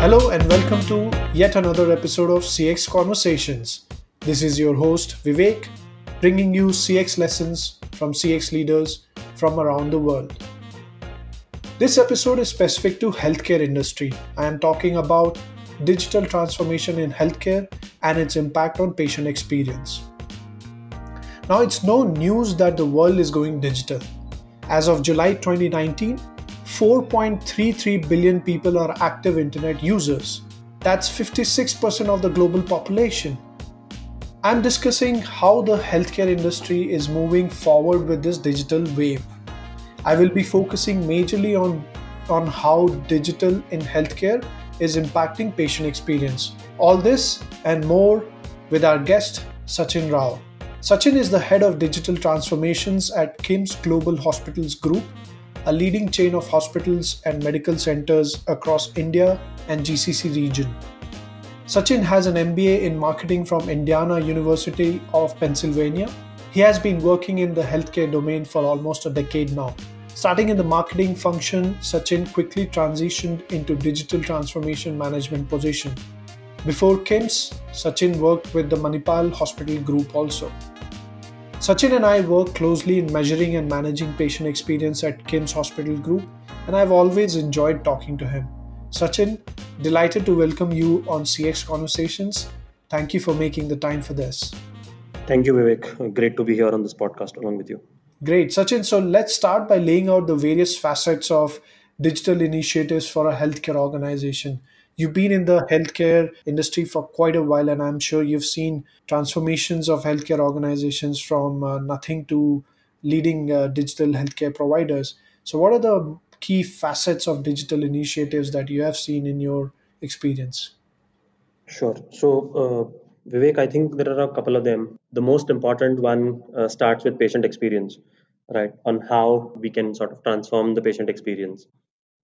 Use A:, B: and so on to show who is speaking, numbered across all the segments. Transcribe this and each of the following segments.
A: Hello and welcome to yet another episode of CX Conversations. This is your host Vivek, bringing you CX lessons from CX leaders from around the world. This episode is specific to healthcare industry. I am talking about digital transformation in healthcare and its impact on patient experience. Now, it's no news that the world is going digital. As of July 2019, 4.33 billion people are active internet users. That's 56% of the global population. I'm discussing how the healthcare industry is moving forward with this digital wave. I will be focusing majorly on, on how digital in healthcare is impacting patient experience. All this and more with our guest, Sachin Rao. Sachin is the head of digital transformations at KIMS Global Hospitals Group a leading chain of hospitals and medical centers across India and GCC region. Sachin has an MBA in marketing from Indiana University of Pennsylvania. He has been working in the healthcare domain for almost a decade now. Starting in the marketing function, Sachin quickly transitioned into digital transformation management position. Before KIMS, Sachin worked with the Manipal Hospital Group also. Sachin and I work closely in measuring and managing patient experience at KIMS Hospital Group, and I've always enjoyed talking to him. Sachin, delighted to welcome you on CX Conversations. Thank you for making the time for this.
B: Thank you, Vivek. Great to be here on this podcast along with you.
A: Great. Sachin, so let's start by laying out the various facets of digital initiatives for a healthcare organization. You've been in the healthcare industry for quite a while, and I'm sure you've seen transformations of healthcare organizations from uh, nothing to leading uh, digital healthcare providers. So, what are the key facets of digital initiatives that you have seen in your experience?
B: Sure. So, uh, Vivek, I think there are a couple of them. The most important one uh, starts with patient experience, right? On how we can sort of transform the patient experience.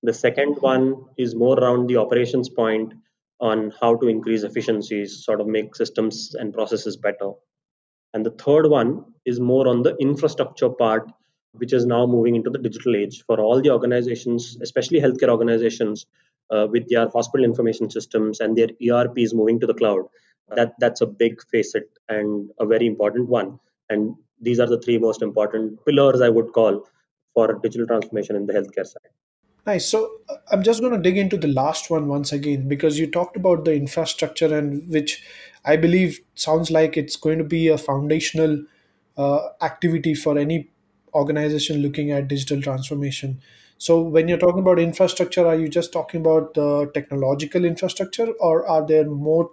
B: The second one is more around the operations point on how to increase efficiencies, sort of make systems and processes better. And the third one is more on the infrastructure part, which is now moving into the digital age for all the organizations, especially healthcare organizations, uh, with their hospital information systems and their ERPs moving to the cloud. That that's a big facet and a very important one. And these are the three most important pillars I would call for digital transformation in the healthcare side.
A: Nice. So uh, I'm just going to dig into the last one once again because you talked about the infrastructure and which I believe sounds like it's going to be a foundational uh, activity for any organization looking at digital transformation. So when you're talking about infrastructure, are you just talking about the technological infrastructure, or are there more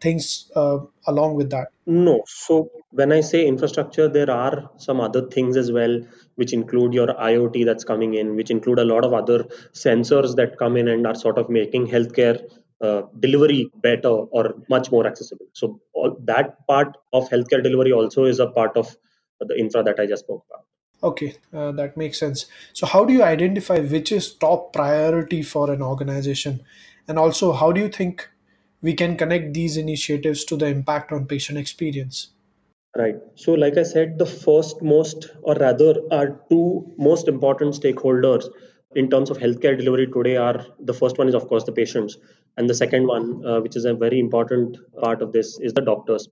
A: things uh, along with that?
B: No. So when I say infrastructure, there are some other things as well, which include your IoT that's coming in, which include a lot of other sensors that come in and are sort of making healthcare uh, delivery better or much more accessible. So all, that part of healthcare delivery also is a part of the infra that I just spoke about.
A: Okay, uh, that makes sense. So how do you identify which is top priority for an organization? And also, how do you think we can connect these initiatives to the impact on patient experience.
B: Right. So, like I said, the first most, or rather, our two most important stakeholders in terms of healthcare delivery today are the first one is, of course, the patients. And the second one, uh, which is a very important part of this, is the doctors.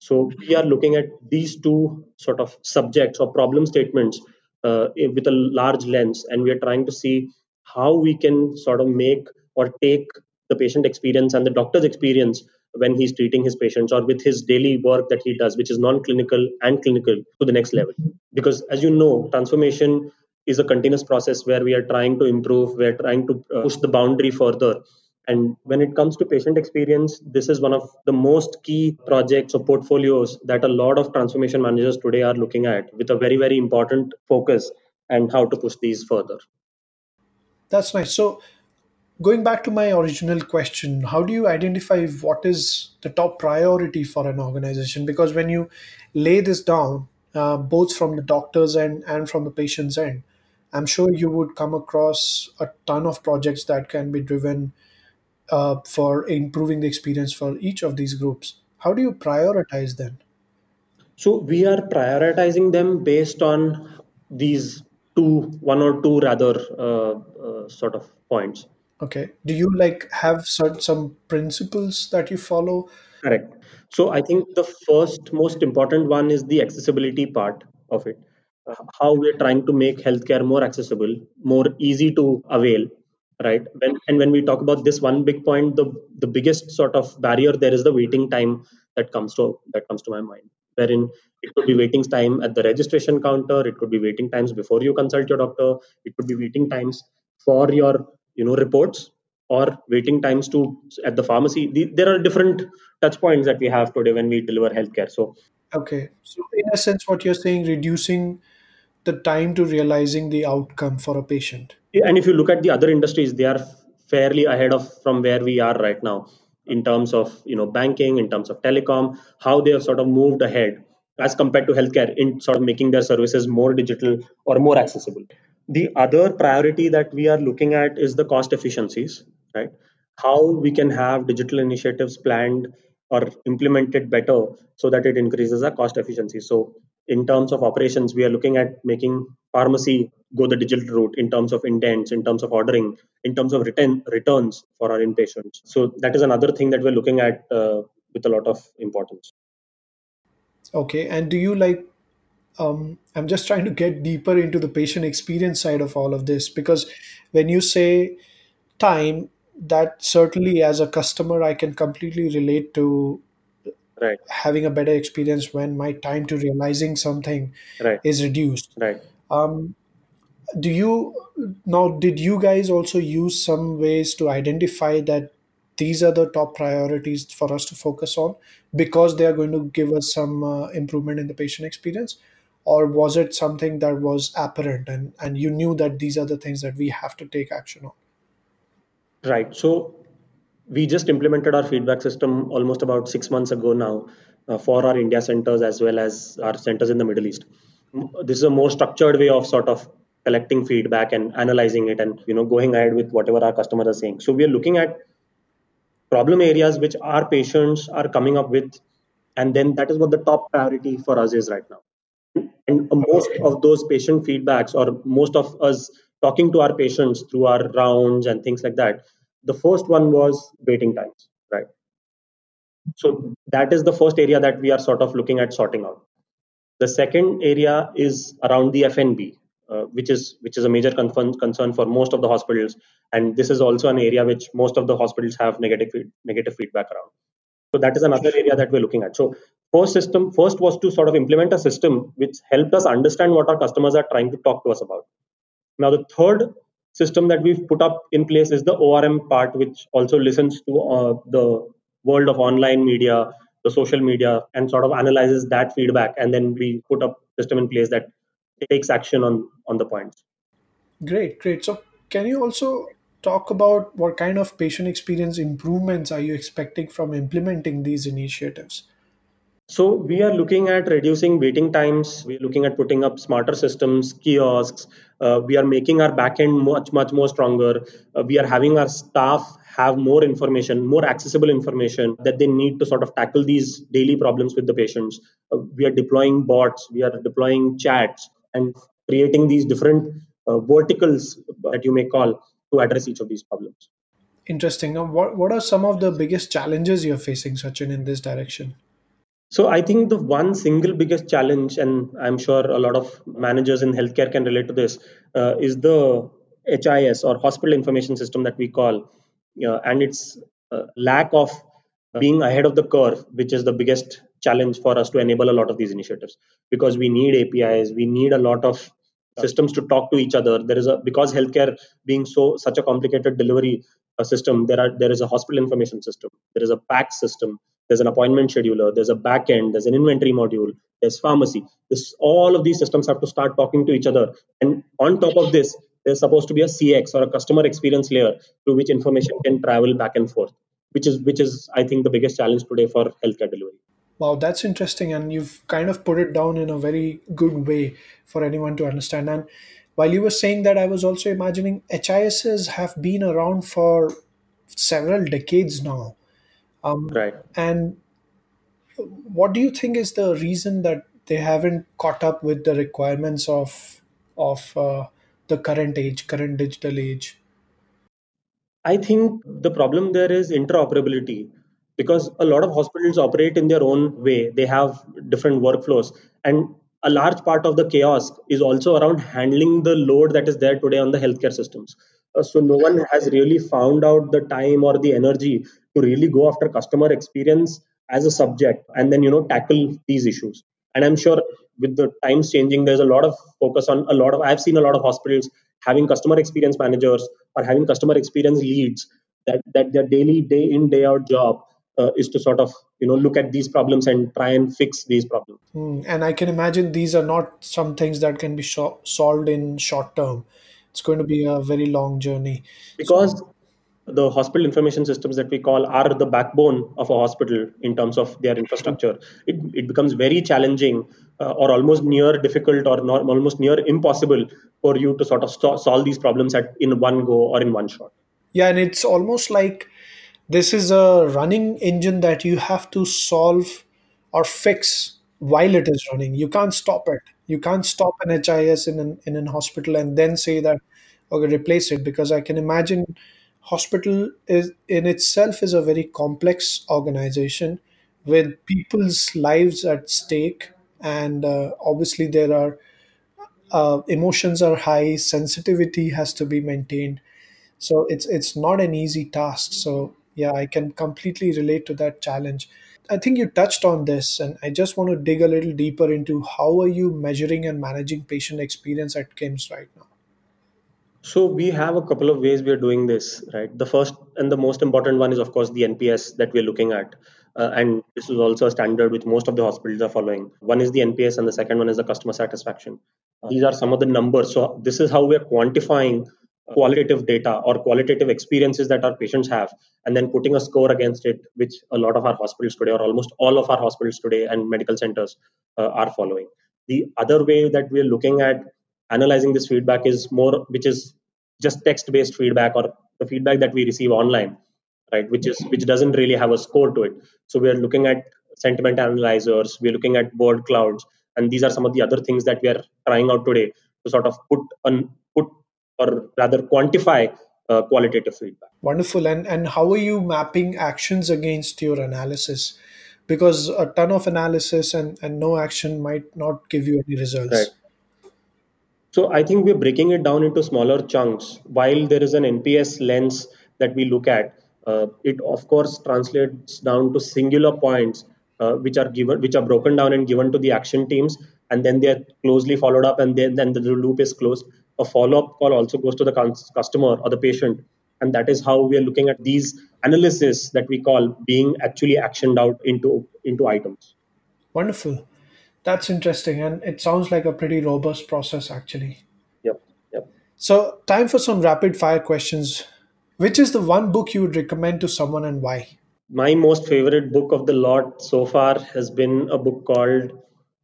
B: So, we are looking at these two sort of subjects or problem statements uh, with a large lens, and we are trying to see how we can sort of make or take the patient experience and the doctor's experience when he's treating his patients or with his daily work that he does, which is non clinical and clinical, to the next level. Because as you know, transformation is a continuous process where we are trying to improve, we're trying to uh, push the boundary further. And when it comes to patient experience, this is one of the most key projects or portfolios that a lot of transformation managers today are looking at with a very, very important focus and how to push these further.
A: That's nice. So, going back to my original question how do you identify what is the top priority for an organization? Because when you lay this down uh, both from the doctor's end and from the patient's end i'm sure you would come across a ton of projects that can be driven uh, for improving the experience for each of these groups. How do you prioritize them?
B: So we are prioritizing them based on these two one or two rather uh, uh, sort of points
A: Okay. Do you like have certain some principles that you follow?
B: Correct. So I think the first most important one is the accessibility part of it. Uh, how we're trying to make healthcare more accessible, more easy to avail, right? When and when we talk about this one big point, the the biggest sort of barrier there is the waiting time that comes to that comes to my mind. Wherein it could be waiting time at the registration counter, it could be waiting times before you consult your doctor, it could be waiting times for your you know reports or waiting times to at the pharmacy. The, there are different touch points that we have today when we deliver healthcare. So,
A: Okay. So in a sense, what you're saying, reducing the time to realizing the outcome for a patient.
B: and if you look at the other industries, they are fairly ahead of from where we are right now in terms of you know banking, in terms of telecom, how they have sort of moved ahead as compared to healthcare in sort of making their services more digital or more accessible. The other priority that we are looking at is the cost efficiencies, right? How we can have digital initiatives planned or implemented better so that it increases our cost efficiency. So in terms of operations, we are looking at making pharmacy go the digital route in terms of intents, in terms of ordering, in terms of return returns for our inpatients. So that is another thing that we're looking at uh, with a lot of importance.
A: Okay. And do you like um, I'm just trying to get deeper into the patient experience side of all of this because when you say time, that certainly as a customer, I can completely relate to
B: Right,
A: having a better experience when my time to realizing something
B: right,
A: is reduced.
B: right.
A: Um, do you now, did you guys also use some ways to identify that these are the top priorities for us to focus on because they are going to give us some uh, improvement in the patient experience? Or was it something that was apparent and, and you knew that these are the things that we have to take action on?
B: Right. So we just implemented our feedback system almost about six months ago now uh, for our India centers as well as our centers in the Middle East. This is a more structured way of sort of collecting feedback and analyzing it and you know going ahead with whatever our customers are saying. So we are looking at problem areas which our patients are coming up with and then that is what the top priority for us is right now. And most of those patient feedbacks or most of us talking to our patients through our rounds and things like that the first one was waiting times right? So that is the first area that we are sort of looking at sorting out. The second area is around the fnb uh, which is which is a major concern, concern for most of the hospitals and this is also an area which most of the hospitals have negative feedback around so that is another area that we're looking at. So first system, first was to sort of implement a system which helped us understand what our customers are trying to talk to us about. Now the third system that we've put up in place is the ORM part, which also listens to uh, the world of online media, the social media, and sort of analyzes that feedback, and then we put up system in place that takes action on on the points.
A: Great, great. So, can you also talk about what kind of patient experience improvements are you expecting from implementing these initiatives?
B: So we are looking at reducing waiting times. We're looking at putting up smarter systems, kiosks. Uh, we are making our backend much, much more stronger. Uh, we are having our staff have more information, more accessible information that they need to sort of tackle these daily problems with the patients. Uh, we are deploying bots. We are deploying chats and creating these different uh, verticals that you may call to address each of these problems.
A: Interesting. Now, what, what are some of the biggest challenges you're facing, Sachin, in this direction?
B: So I think the one single biggest challenge, and I'm sure a lot of managers in healthcare can relate to this, uh, is the HIS or hospital information system that we call, uh, and its uh, lack of being ahead of the curve, which is the biggest challenge for us to enable a lot of these initiatives, because we need APIs, we need a lot of systems to talk to each other. There is a because healthcare being so such a complicated delivery uh, system, there are there is a hospital information system, there is a PACS system, there's an appointment scheduler there's a back end there's an inventory module there's pharmacy. This all of these systems have to start talking to each other. And on top of this there's supposed to be a cx or a customer experience layer through which information can travel back and forth which is which is i think the biggest challenge today for healthcare delivery
A: Wow, that's interesting. And you've kind of put it down in a very good way for anyone to understand. And while you were saying that, I was also imagining HISs have been around for several decades now. Um,
B: right
A: and what do you think is the reason that they haven't caught up with the requirements of of uh, the current age, current digital age?
B: I think the problem there is interoperability because a lot of hospitals operate in their own way. They have different workflows, and a large part of the chaos is also around handling the load that is there today on the healthcare systems. Uh, so no one has really found out the time or the energy to really go after customer experience as a subject and then you know tackle these issues. And I'm sure with the times changing, there's a lot of focus on a lot of. I've seen a lot of hospitals having customer experience managers or having customer experience leads that that their daily day in day out job uh, is to sort of you know look at these problems and try and fix these problems
A: Hmm, And I can imagine these are not some things that can be sho- solved in short term. It's going to be a very long journey. So,
B: because the hospital information systems that we call are the backbone of a hospital in terms of their infrastructure it, it becomes very challenging uh, or almost near difficult or not, almost near impossible for you to sort of so- solve these problems at in one go or in one shot
A: Yeah, and it's almost like this is a running engine that you have to solve or fix while it is running. You can't stop it. You can't stop an HIS in an in an hospital and then say that okay, replace it because I can imagine hospital is in itself is a very complex organization with people's lives at stake and uh, obviously there are uh, emotions are high sensitivity has to be maintained so it's it's not an easy task so yeah i can completely relate to that challenge i think you touched on this and i just want to dig a little deeper into how are you measuring and managing patient experience at kims right now
B: So we have a couple of ways we are doing this, right? The first and the most important one is, of course, the NPS that we're looking at. Uh, and this is also a standard which most of the hospitals are following. One is the NPS, and the second one is the customer satisfaction. Uh, these are some of the numbers. So this is how we are quantifying qualitative data or qualitative experiences that our patients have, and then putting a score against it, which a lot of our hospitals today, or almost all of our hospitals today, and medical centers uh, are following. The other way that we're looking at analyzing this feedback is more which is just text based feedback or the feedback that we receive online right which is which doesn't really have a score to it so we are looking at sentiment analyzers we're looking at word clouds and these are some of the other things that we are trying out today to sort of put put or rather quantify uh, qualitative feedback.
A: Wonderful. And and how are you mapping actions against your analysis? Because a ton of analysis and and no action might not give you any
B: right.
A: Results
B: So I think we're breaking it down into smaller chunks. While there is an NPS lens that we look at, uh, it of course translates down to singular points uh, which are given, which are broken down and given to the action teams, and then they're closely followed up, and then then the loop is closed. A follow-up call also goes to the customer or the patient, and that is how we are looking at these analysis that we call being actually actioned out into into items.
A: wonderful that's interesting and it sounds like a pretty robust process actually
B: Yep. Yep.
A: So, time for some rapid fire questions. Which is the one book you would recommend to someone and why?
B: My most favorite book of the lot so far has been a book called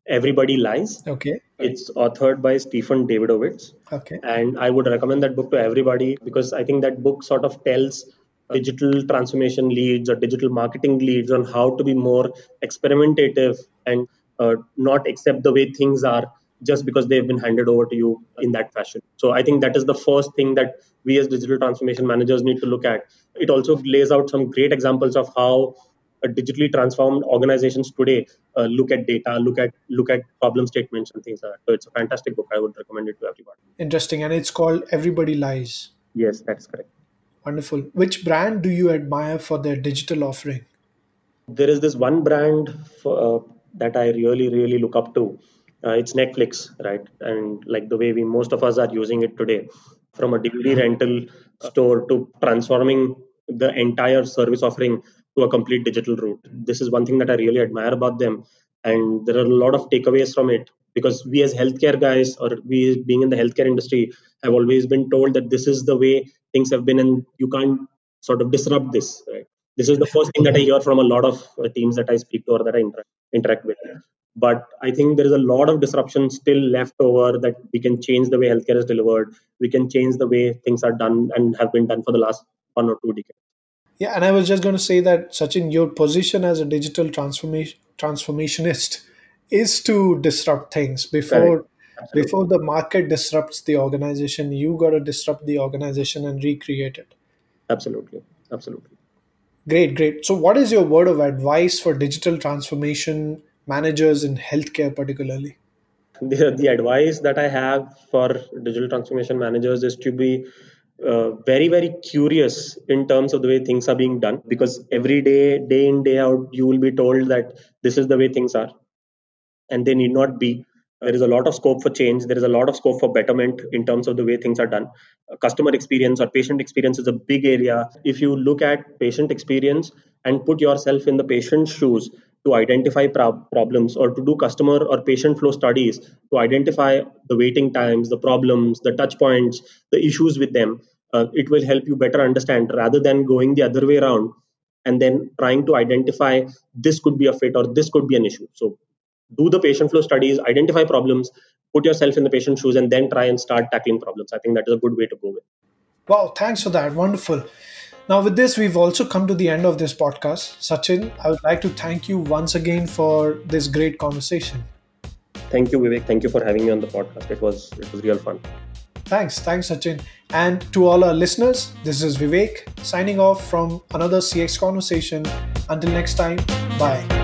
B: Everybody Lies.
A: Okay.
B: It's authored by Stephen Davidowitz.
A: Okay.
B: And I would recommend that book to everybody because I think that book sort of tells digital transformation leads or digital marketing leads on how to be more experimentative and uh, not accept the way things are just because they've been handed over to you in that fashion. So I think that is the first thing that we as digital transformation managers need to look at. It also lays out some great examples of how digitally transformed organizations today uh, look at data, look at look at problem statements and things like that. So it's a fantastic book. I would recommend it to everybody.
A: Interesting. And it's called Everybody Lies.
B: Yes, that's correct.
A: Wonderful. Which brand do you admire for their digital offering?
B: There is this one brand for, uh, that I really really look up to. Uh, it's Netflix, right? And like the way we most of us are using it today, from a DVD rental store to transforming the entire service offering to a complete digital route. This is one thing that I really admire about them, and there are a lot of takeaways from it because we as healthcare guys or we being in the healthcare industry have always been told that this is the way things have been and you can't sort of disrupt this right? This is the first thing that i hear from a lot of uh, teams that i speak to or that i interact, interact with. But i think there is a lot of disruption still left over that we can change the way healthcare is delivered. We can change the way things are done and have been done for the last one or two decades
A: Yeah, and I was just going to say that, Sachin, your position as a digital transformation transformationist is to disrupt things before before the market disrupts the organization. You got to disrupt the organization and recreate it.
B: Absolutely. Absolutely.
A: Great, great. So, what is your word of advice for digital transformation managers in healthcare, particularly?
B: The, the advice that I have for digital transformation managers is to be uh, very, very curious in terms of the way things are being done because every day, day in, day out, you will be told that this is the way things are. And they need not be. There is a lot of scope for change. There is a lot of scope for betterment in terms of the way things are done. Uh, customer experience or patient experience is a big area. If you look at patient experience and put yourself in the patient's shoes to identify pro- problems or to do customer or patient flow studies to identify the waiting times the problems the touch points the issues with them uh, it will help you better understand rather than going the other way around and then trying to identify this could be a fit or this could be an issue so do the patient flow studies, identify problems, put yourself in the patient's shoes, and then try and start tackling problems. I think that is a good way to go with.
A: Wow, thanks for that. Wonderful. Now, with this, we've also come to the end of this podcast. Sachin, I would like to thank you once again for this great conversation.
B: Thank you, Vivek. Thank you for having me on the podcast. It was it was real fun.
A: Thanks, thanks, Sachin. And to all our listeners, this is Vivek signing off from another CX conversation. Until next time, bye.